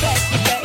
back, back.